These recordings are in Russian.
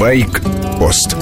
Байк-пост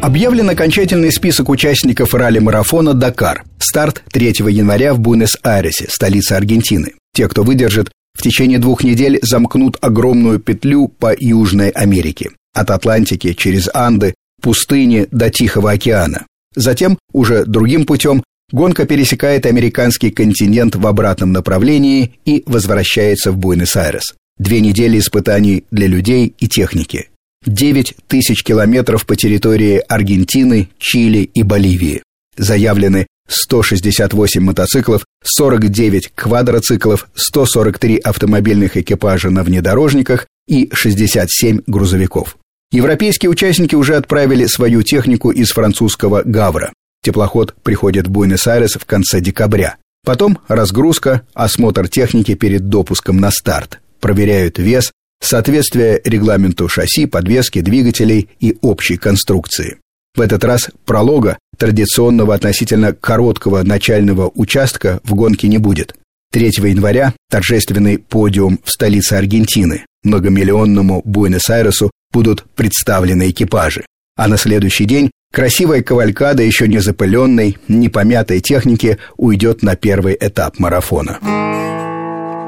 Объявлен окончательный список участников ралли-марафона «Дакар». Старт 3 января в Буэнос-Айресе, столице Аргентины. Те, кто выдержит, в течение двух недель замкнут огромную петлю по Южной Америке. От Атлантики через Анды, пустыни до Тихого океана. Затем, уже другим путем, гонка пересекает американский континент в обратном направлении и возвращается в Буэнос-Айрес. Две недели испытаний для людей и техники. 9 тысяч километров по территории Аргентины, Чили и Боливии. Заявлены 168 мотоциклов, 49 квадроциклов, 143 автомобильных экипажа на внедорожниках и 67 грузовиков. Европейские участники уже отправили свою технику из французского Гавра. Теплоход приходит в Буэнос-Айрес в конце декабря. Потом разгрузка, осмотр техники перед допуском на старт проверяют вес, соответствие регламенту шасси, подвески, двигателей и общей конструкции. В этот раз пролога, традиционного относительно короткого начального участка, в гонке не будет. 3 января торжественный подиум в столице Аргентины. Многомиллионному Буэнос-Айресу будут представлены экипажи. А на следующий день красивая кавалькада еще не запыленной, не помятой техники уйдет на первый этап марафона.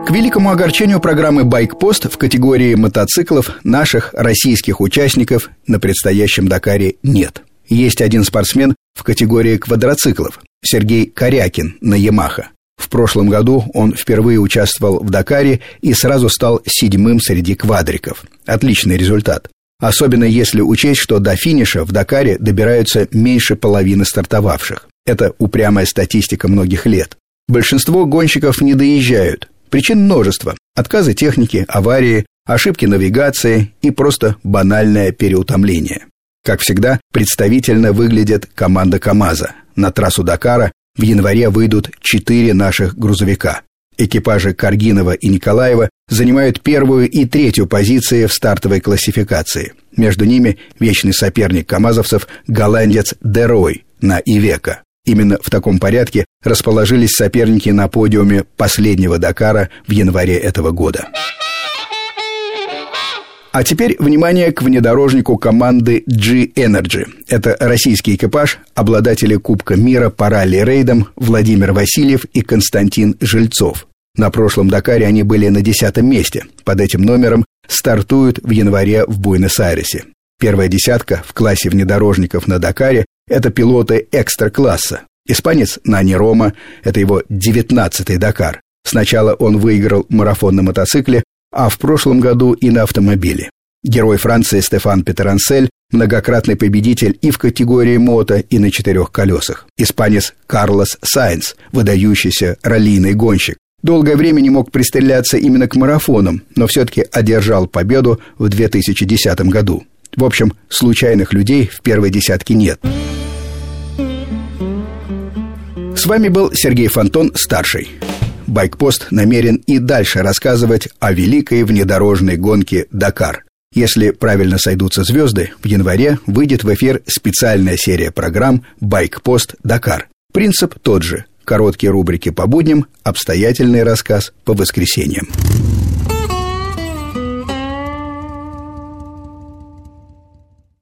К великому огорчению программы «Байкпост» в категории мотоциклов наших российских участников на предстоящем Дакаре нет. Есть один спортсмен в категории квадроциклов – Сергей Корякин на «Ямаха». В прошлом году он впервые участвовал в Дакаре и сразу стал седьмым среди квадриков. Отличный результат. Особенно если учесть, что до финиша в Дакаре добираются меньше половины стартовавших. Это упрямая статистика многих лет. Большинство гонщиков не доезжают, Причин множество. Отказы техники, аварии, ошибки навигации и просто банальное переутомление. Как всегда, представительно выглядит команда КАМАЗа. На трассу Дакара в январе выйдут четыре наших грузовика. Экипажи Каргинова и Николаева занимают первую и третью позиции в стартовой классификации. Между ними вечный соперник камазовцев голландец Дерой на Ивека. Именно в таком порядке расположились соперники на подиуме последнего Дакара в январе этого года. А теперь внимание к внедорожнику команды G-Energy. Это российский экипаж, обладатели Кубка мира по ралли-рейдам Владимир Васильев и Константин Жильцов. На прошлом Дакаре они были на десятом месте. Под этим номером стартуют в январе в Буэнос-Айресе. Первая десятка в классе внедорожников на Дакаре – это пилоты экстра-класса. Испанец Нани Рома – это его девятнадцатый Дакар. Сначала он выиграл марафон на мотоцикле, а в прошлом году и на автомобиле. Герой Франции Стефан Петерансель – многократный победитель и в категории мото, и на четырех колесах. Испанец Карлос Сайнс – выдающийся раллийный гонщик. Долгое время не мог пристреляться именно к марафонам, но все-таки одержал победу в 2010 году. В общем, случайных людей в первой десятке нет. С вами был Сергей Фонтон, старший. Байкпост намерен и дальше рассказывать о великой внедорожной гонке «Дакар». Если правильно сойдутся звезды, в январе выйдет в эфир специальная серия программ «Байкпост Дакар». Принцип тот же. Короткие рубрики по будням, обстоятельный рассказ по воскресеньям.